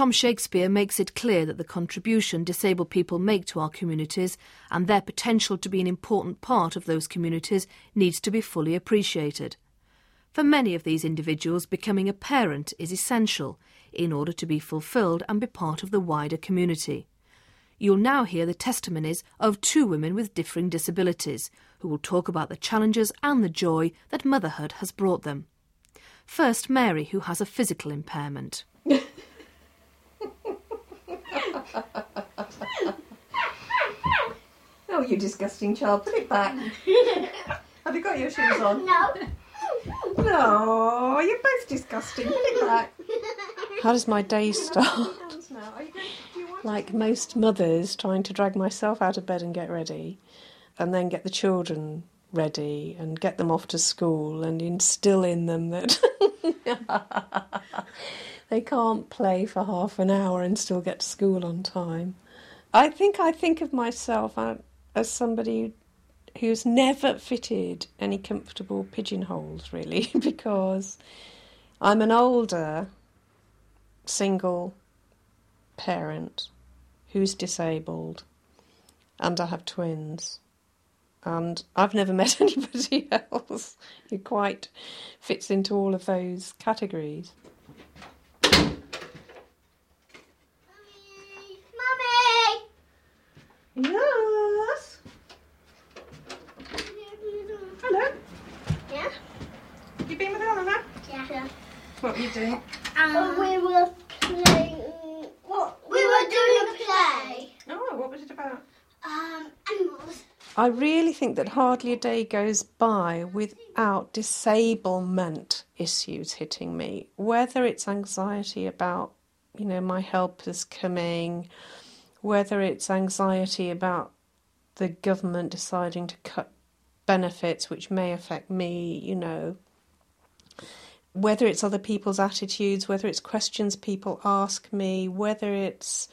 Tom Shakespeare makes it clear that the contribution disabled people make to our communities and their potential to be an important part of those communities needs to be fully appreciated. For many of these individuals, becoming a parent is essential in order to be fulfilled and be part of the wider community. You'll now hear the testimonies of two women with differing disabilities who will talk about the challenges and the joy that motherhood has brought them. First, Mary, who has a physical impairment. oh, you disgusting child, put it back. Have you got your shoes on? No. No, you're both disgusting. Put it back. How does my day start? Hands now. Are you going, do you want Like most mothers, trying to drag myself out of bed and get ready, and then get the children ready and get them off to school and instill in them that they can't play for half an hour and still get to school on time. I think I think of myself uh, as somebody who's never fitted any comfortable pigeonholes, really, because I'm an older single parent who's disabled and I have twins. And I've never met anybody else who quite fits into all of those categories. Mummy! Yes. Hello. Yeah? You been with Eleanor? Yeah. What were you doing? Um, we were playing. What? We were doing a play. Oh, what was it about? Um, animals. I really think that hardly a day goes by without disablement issues hitting me, whether it's anxiety about, you know, my helpers coming, whether it's anxiety about the government deciding to cut benefits which may affect me, you know, whether it's other people's attitudes, whether it's questions people ask me, whether it's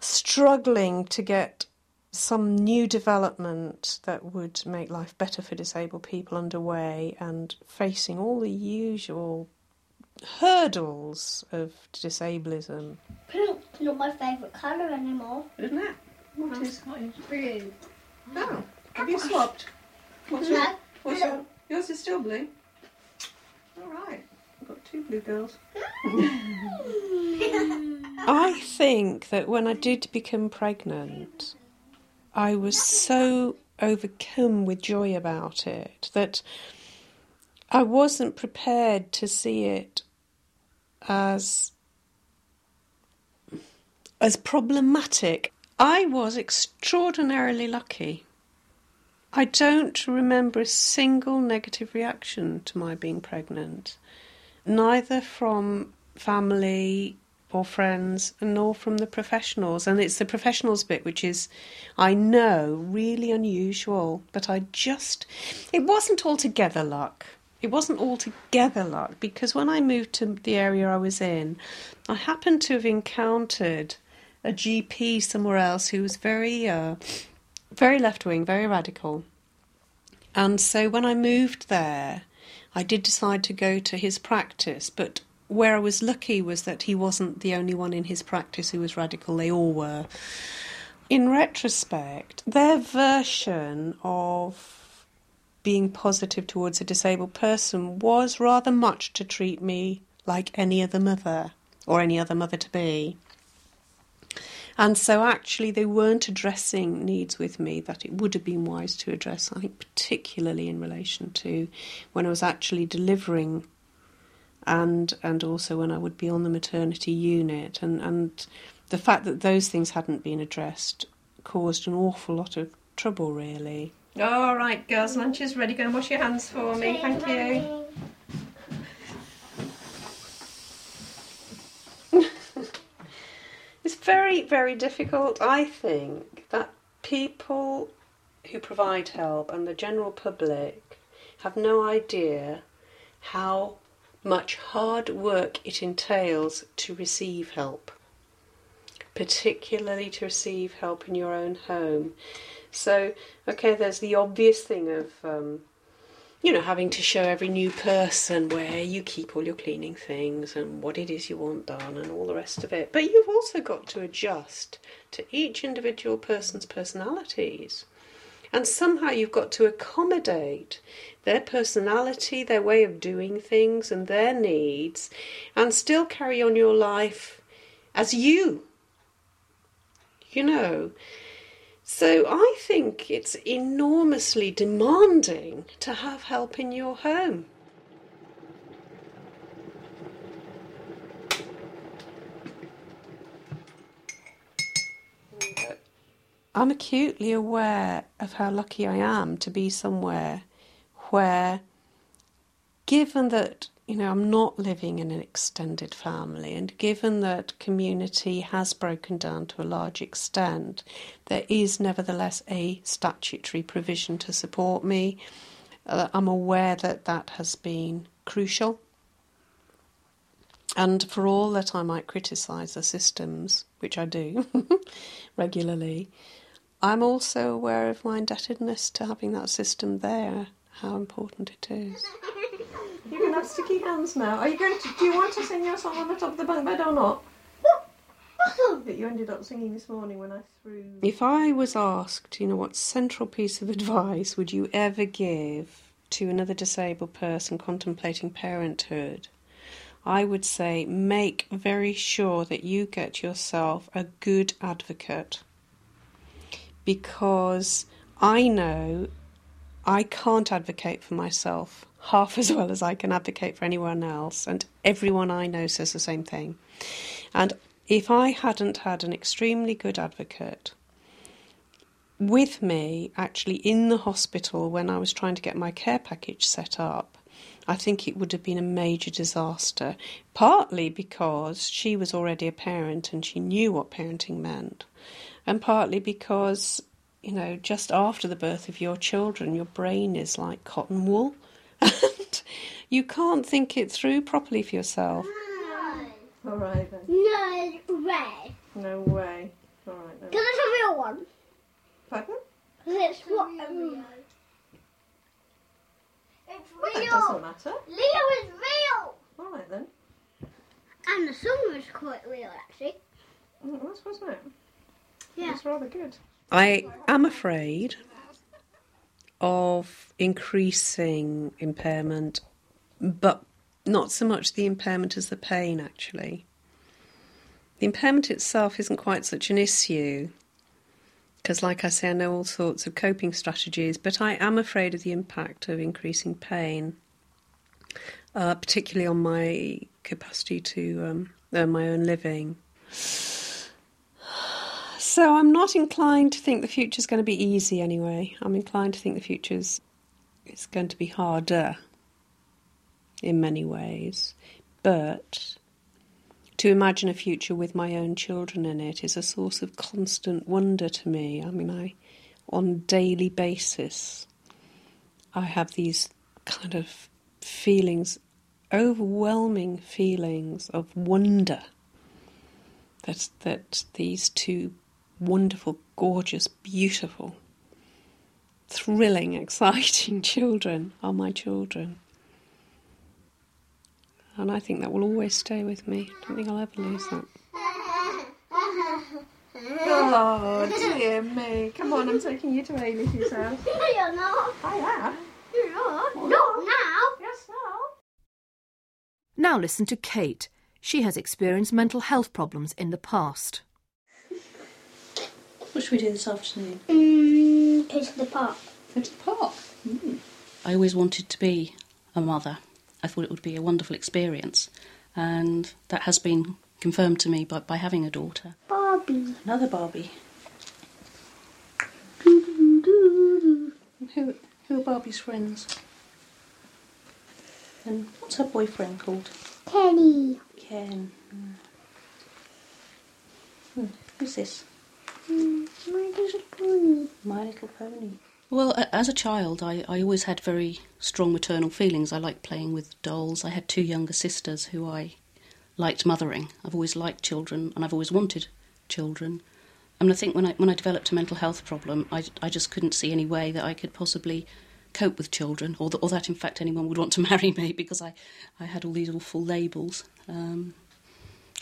struggling to get some new development that would make life better for disabled people underway and facing all the usual hurdles of disablism. Pink's not my favourite colour anymore. Isn't it? What is? Blue. Oh, oh, have you swapped? What's your, No. what's your, yours is still blue. All right, I've got two blue girls. I think that when I did become pregnant, I was so overcome with joy about it that I wasn't prepared to see it as as problematic. I was extraordinarily lucky. I don't remember a single negative reaction to my being pregnant, neither from family or friends, nor from the professionals. And it's the professionals bit which is, I know, really unusual, but I just, it wasn't altogether luck. It wasn't altogether luck because when I moved to the area I was in, I happened to have encountered a GP somewhere else who was very, uh, very left wing, very radical. And so when I moved there, I did decide to go to his practice, but where I was lucky was that he wasn't the only one in his practice who was radical, they all were. In retrospect, their version of being positive towards a disabled person was rather much to treat me like any other mother or any other mother to be. And so, actually, they weren't addressing needs with me that it would have been wise to address, I think, particularly in relation to when I was actually delivering and and also when I would be on the maternity unit and, and the fact that those things hadn't been addressed caused an awful lot of trouble really. All right, girls, lunch is ready. Go and wash your hands for me. Thank you. It's very, very difficult, I think, that people who provide help and the general public have no idea how much hard work it entails to receive help, particularly to receive help in your own home. So, okay, there's the obvious thing of, um, you know, having to show every new person where you keep all your cleaning things and what it is you want done and all the rest of it. But you've also got to adjust to each individual person's personalities. And somehow you've got to accommodate their personality, their way of doing things, and their needs, and still carry on your life as you. You know. So I think it's enormously demanding to have help in your home. I'm acutely aware of how lucky I am to be somewhere where, given that you know I'm not living in an extended family, and given that community has broken down to a large extent, there is nevertheless a statutory provision to support me. Uh, I'm aware that that has been crucial. And for all that I might criticise the systems, which I do regularly, I'm also aware of my indebtedness to having that system there, how important it is. You can have sticky hands now. Are you going to? Do you want to sing your song on the top of the bunk bed or not? That you ended up singing this morning when I threw. If I was asked, you know, what central piece of advice would you ever give to another disabled person contemplating parenthood? I would say make very sure that you get yourself a good advocate because I know I can't advocate for myself half as well as I can advocate for anyone else, and everyone I know says the same thing. And if I hadn't had an extremely good advocate with me, actually in the hospital when I was trying to get my care package set up, I think it would have been a major disaster. Partly because she was already a parent and she knew what parenting meant, and partly because, you know, just after the birth of your children, your brain is like cotton wool and you can't think it through properly for yourself. No. All right then. No way. No way. All right then. Because it's a real one. Pardon? 'Cause it's what. Um, it's Well, that doesn't matter. Leo is real. All right then. And the song was quite real, actually. Mm, It was, wasn't it? Yeah. It's rather good. I am afraid of increasing impairment, but not so much the impairment as the pain, actually. The impairment itself isn't quite such an issue, because, like I say, I know all sorts of coping strategies, but I am afraid of the impact of increasing pain, uh, particularly on my capacity to um, earn my own living. So I'm not inclined to think the future's going to be easy anyway. I'm inclined to think the future's it's going to be harder in many ways. But to imagine a future with my own children in it is a source of constant wonder to me. I mean, I on daily basis I have these kind of feelings, overwhelming feelings of wonder that that these two wonderful, gorgeous, beautiful, thrilling, exciting children are my children. And I think that will always stay with me. I don't think I'll ever lose that. Oh dear me! Come on, I'm taking you to Ailey's house. You're not. I am. You're not. Not now. Yes, now. Now listen to Kate. She has experienced mental health problems in the past. What should we do this afternoon? Mm, go to the park. Go to the park. I always wanted to be a mother. I thought it would be a wonderful experience, and that has been confirmed to me by, by having a daughter. Barbie. Another Barbie. Who, who are Barbie's friends? And what's her boyfriend called? Kenny. Ken. Hmm. Who's this? Mm, my little pony. My Little Pony. Well, as a child, I, I always had very strong maternal feelings. I liked playing with dolls. I had two younger sisters who I liked mothering. I've always liked children, and I've always wanted children. And I think when I when I developed a mental health problem, I, I just couldn't see any way that I could possibly cope with children, or, or that in fact anyone would want to marry me because I, I had all these awful labels. Um,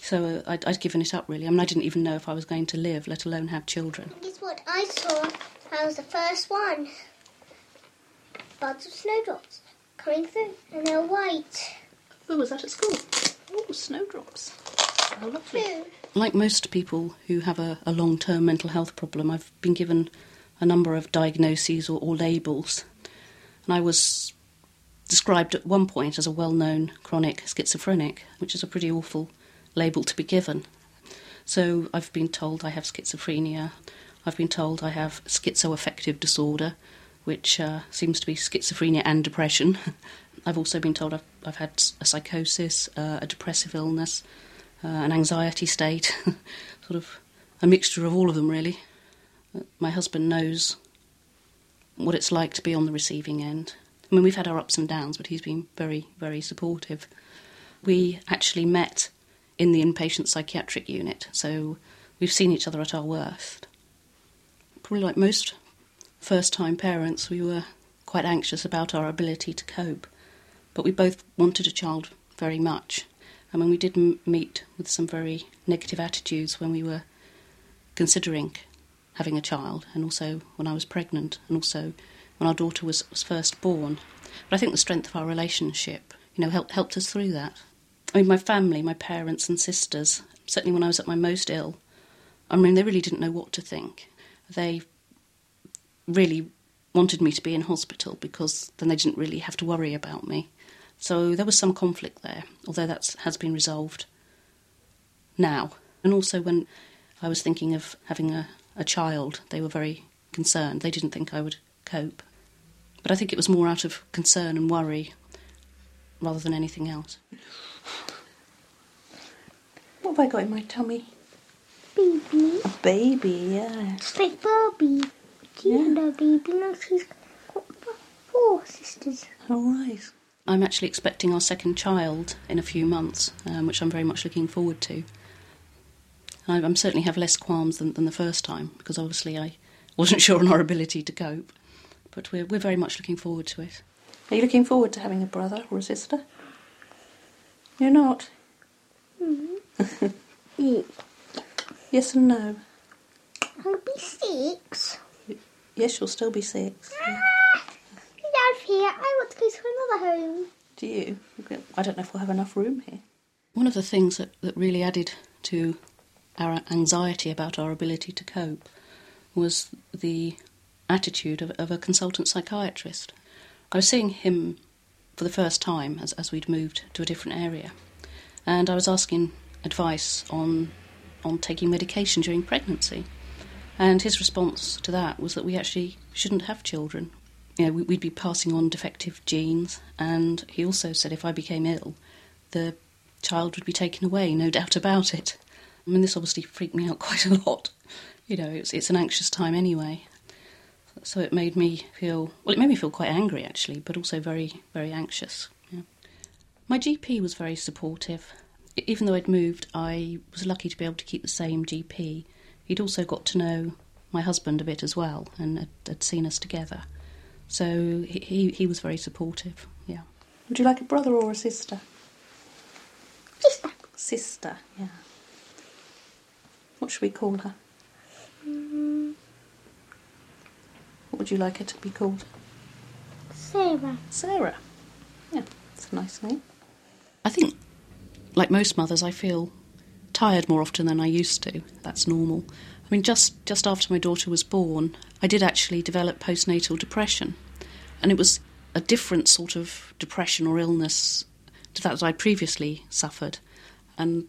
so uh, I'd, I'd given it up really. I mean, I didn't even know if I was going to live, let alone have children. Guess what I saw? I was the first one. Lots of snowdrops coming through, and they're white. Who was that at school? Oh, snowdrops. How lovely. Blue. Like most people who have a, a long term mental health problem, I've been given a number of diagnoses or, or labels. And I was described at one point as a well known chronic schizophrenic, which is a pretty awful label to be given. So I've been told I have schizophrenia. I've been told I have schizoaffective disorder, which uh, seems to be schizophrenia and depression. I've also been told I've, I've had a psychosis, uh, a depressive illness, uh, an anxiety state, sort of a mixture of all of them, really. My husband knows what it's like to be on the receiving end. I mean, we've had our ups and downs, but he's been very, very supportive. We actually met in the inpatient psychiatric unit, so we've seen each other at our worst. Probably like most first time parents, we were quite anxious about our ability to cope, but we both wanted a child very much. I mean, we did meet with some very negative attitudes when we were considering having a child, and also when I was pregnant, and also when our daughter was, was first born. But I think the strength of our relationship, you know, helped helped us through that. I mean, my family, my parents and sisters, certainly when I was at my most ill, I mean, they really didn't know what to think. They really wanted me to be in hospital because then they didn't really have to worry about me. So there was some conflict there, although that has been resolved now. And also when I was thinking of having a, a child, they were very concerned. They didn't think I would cope. But I think it was more out of concern and worry rather than anything else. What have I got in my tummy? Baby. A baby, yeah. It's like Barbie. Do you know baby? Now she's got four sisters. All right. I'm actually expecting our second child in a few months, um, which I'm very much looking forward to. I, I'm certainly have less qualms than, than the first time because obviously I wasn't sure on our ability to cope, but we're we're very much looking forward to it. Are you looking forward to having a brother or a sister? You're not? Yes and no. I'll be six. Yes, you'll still be six. Ah, get out of here. I want to go to another home. Do you? I don't know if we'll have enough room here. One of the things that, that really added to our anxiety about our ability to cope was the attitude of, of a consultant psychiatrist. I was seeing him for the first time as, as we'd moved to a different area, and I was asking advice on on taking medication during pregnancy. And his response to that was that we actually shouldn't have children. You know, we- we'd be passing on defective genes, and he also said if I became ill, the child would be taken away, no doubt about it. I mean, this obviously freaked me out quite a lot. You know, it's, it's an anxious time anyway. So it made me feel, well, it made me feel quite angry actually, but also very, very anxious. Yeah. My GP was very supportive. Even though I'd moved, I was lucky to be able to keep the same GP. He'd also got to know my husband a bit as well and had, had seen us together. So he, he, he was very supportive, yeah. Would you like a brother or a sister? Sister. Sister, yeah. What should we call her? What would you like her to be called? Sarah. Sarah. Yeah, it's a nice name. I think, like most mothers, I feel tired more often than I used to. That's normal. I mean, just just after my daughter was born, I did actually develop postnatal depression, and it was a different sort of depression or illness to that that I previously suffered, and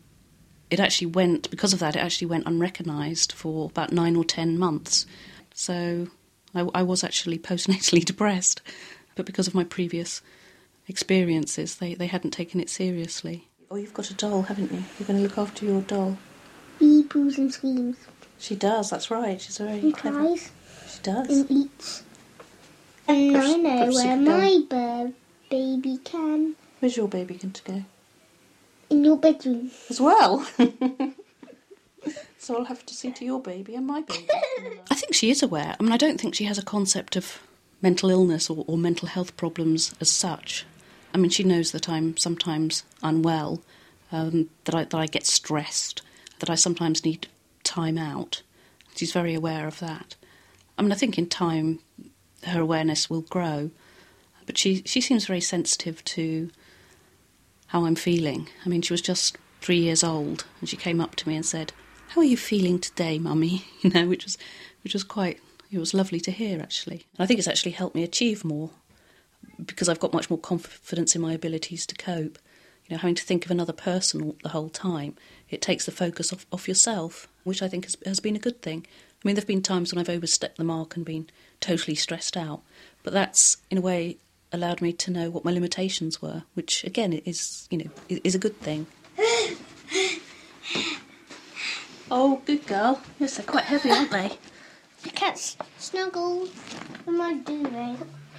it actually went because of that. It actually went unrecognised for about nine or ten months. So I, I was actually postnatally depressed, but because of my previous experiences, they, they hadn't taken it seriously. Oh, you've got a doll, haven't you? You're going to look after your doll. He poos and screams. She does, that's right. She's very He clever. cries She does. and eats. And Perhaps- I know where my bird baby can. Where's your baby going to go? In your bedroom. As well. so I'll have to see to your baby and my baby. I think she is aware. I mean, I don't think she has a concept of mental illness or, or mental health problems as such. I mean, she knows that I'm sometimes unwell, um, that I that I get stressed, that I sometimes need time out. She's very aware of that. I mean, I think in time her awareness will grow, but she she seems very sensitive to how I'm feeling. I mean, she was just three years old, and she came up to me and said, "How are you feeling today, Mummy?" You know, which was which was quite it was lovely to hear actually. And I think it's actually helped me achieve more because I've got much more confidence in my abilities to cope. You know, having to think of another person the whole time, it takes the focus off, off yourself, which I think has, has been a good thing. I mean, there have been times when I've overstepped the mark and been totally stressed out, but that's in a way allowed me to know what my limitations were, which again is you know is a good thing. oh, good girl. Yes, they're quite heavy, aren't they? The cat's snuggled in my duvet.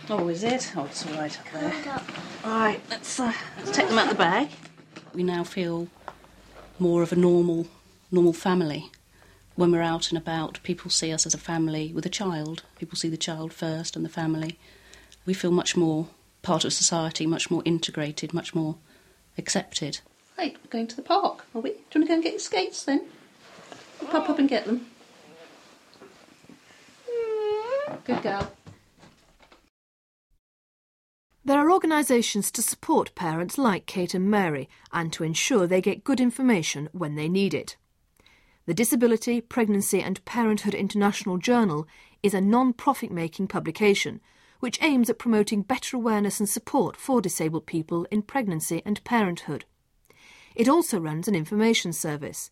Oh, is it? Oh, it's all right up there. Up. Right, let's uh, let's take them out the bag. We now feel more of a normal normal family. When we're out and about, people see us as a family with a child. People see the child first and the family. We feel much more part of society, much more integrated, much more accepted. Right, we're going to the park, are we? Do you want to go and get your skates then? We'll pop up and get them. Good girl. There are organisations to support parents like Kate and Mary and to ensure they get good information when they need it. The Disability, Pregnancy and Parenthood International Journal is a non profit making publication which aims at promoting better awareness and support for disabled people in pregnancy and parenthood. It also runs an information service.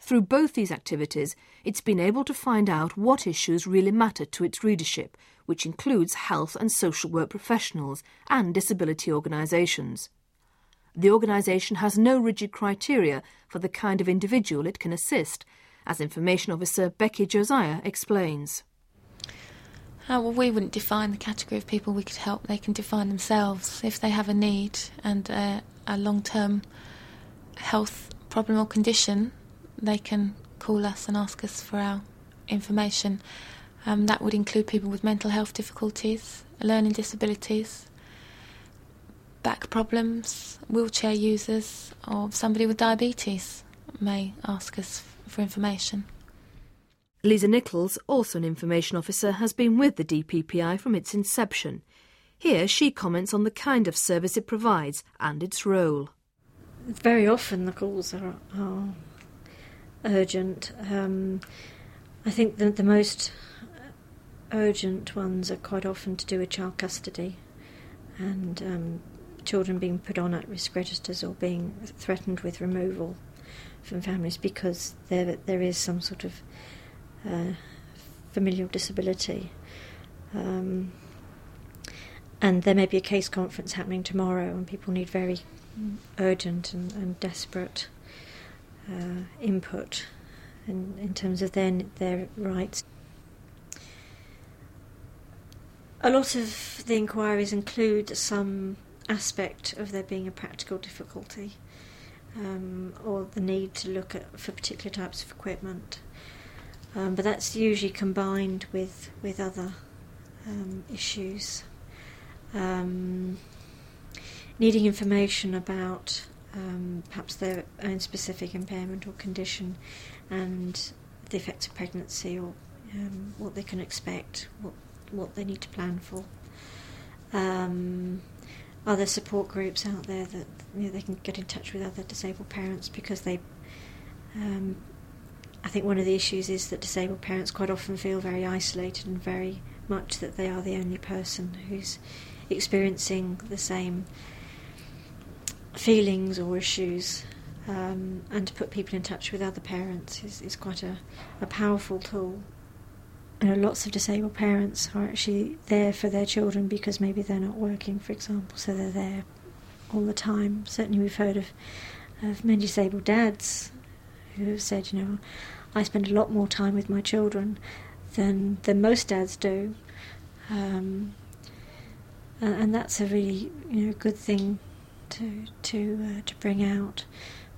Through both these activities, it's been able to find out what issues really matter to its readership, which includes health and social work professionals and disability organisations. The organisation has no rigid criteria for the kind of individual it can assist, as Information Officer Becky Josiah explains. Uh, well, we wouldn't define the category of people we could help. They can define themselves if they have a need and uh, a long term health problem or condition. They can call us and ask us for our information. Um, that would include people with mental health difficulties, learning disabilities, back problems, wheelchair users, or somebody with diabetes may ask us for information. Lisa Nichols, also an information officer, has been with the DPPI from its inception. Here she comments on the kind of service it provides and its role. Very often the calls are, are urgent. Um, I think that the most urgent ones are quite often to do with child custody and um, children being put on at risk registers or being threatened with removal from families because there there is some sort of uh, familial disability. Um, and there may be a case conference happening tomorrow, and people need very urgent and, and desperate uh, input in, in terms of their their rights. A lot of the inquiries include some aspect of there being a practical difficulty um, or the need to look at for particular types of equipment. Um, but that's usually combined with with other um, issues. Um, needing information about um, perhaps their own specific impairment or condition and the effects of pregnancy or um, what they can expect, what what they need to plan for. Um, there support groups out there that you know, they can get in touch with other disabled parents because they um, I think one of the issues is that disabled parents quite often feel very isolated and very much that they are the only person who's experiencing the same feelings or issues. Um, and to put people in touch with other parents is, is quite a, a powerful tool. You know, lots of disabled parents are actually there for their children because maybe they're not working, for example, so they're there all the time. Certainly, we've heard of, of many disabled dads who have said, you know, I spend a lot more time with my children than than most dads do, um, and, that's a really you know good thing to to uh, to bring out.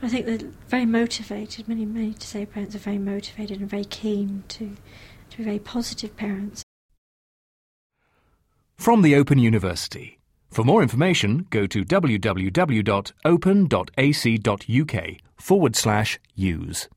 But I think they're very motivated. Many many disabled parents are very motivated and very keen to to be very positive parents. From the Open University. For more information, go to www.open.ac.uk forward slash use.